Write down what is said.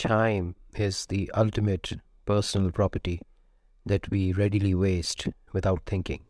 time is the ultimate personal property that we readily waste without thinking.